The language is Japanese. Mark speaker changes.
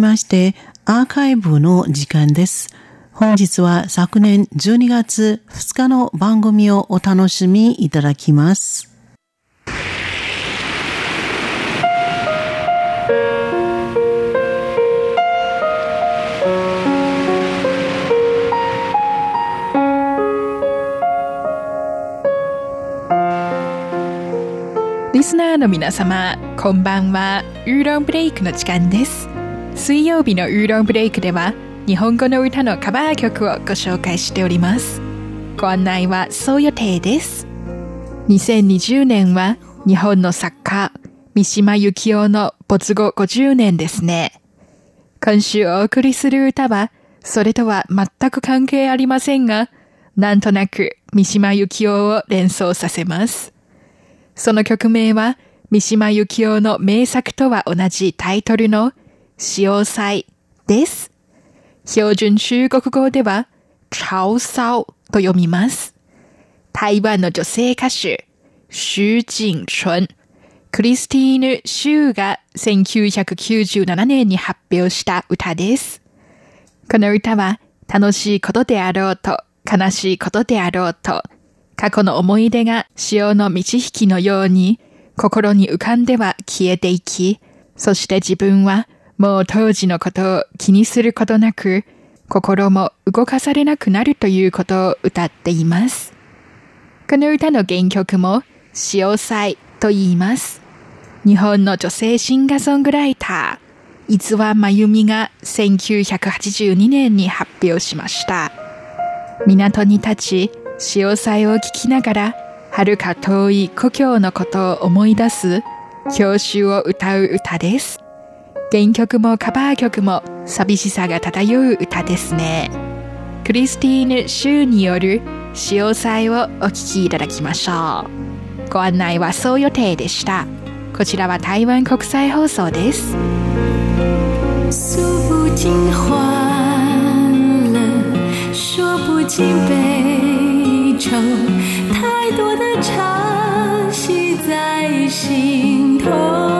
Speaker 1: まして、アーカイブの時間です。本日は昨年12月2日の番組をお楽しみいただきます。
Speaker 2: リスナーの皆様、こんばんは。ウーロンブレイクの時間です。水曜日のウーロンブレイクでは、日本語の歌のカバー曲をご紹介しております。ご案内はそう予定です。2020年は日本の作家、三島由紀夫の没後50年ですね。今週お送りする歌は、それとは全く関係ありませんが、なんとなく三島由紀夫を連想させます。その曲名は、三島由紀夫の名作とは同じタイトルの、潮祭です。標準中国語では、潮騒と読みます。台湾の女性歌手、朱 jin 春、クリスティーヌ・シューが1997年に発表した歌です。この歌は楽しいことであろうと悲しいことであろうと過去の思い出が潮の満ち引きのように心に浮かんでは消えていき、そして自分はもう当時のことを気にすることなく、心も動かされなくなるということを歌っています。この歌の原曲も潮祭と言います。日本の女性シンガーソングライター、伊沢真由美が1982年に発表しました。港に立ち、潮祭を聞きながら、遥か遠い故郷のことを思い出す、教習を歌う歌です。原曲もカバー曲も寂しさが漂う歌ですね。クリスティーヌ・シューによる使用祭をお聴きいただきましょう。ご案内はそう予定でした。こちらは台湾国際放送です。太多的潮汐在心头。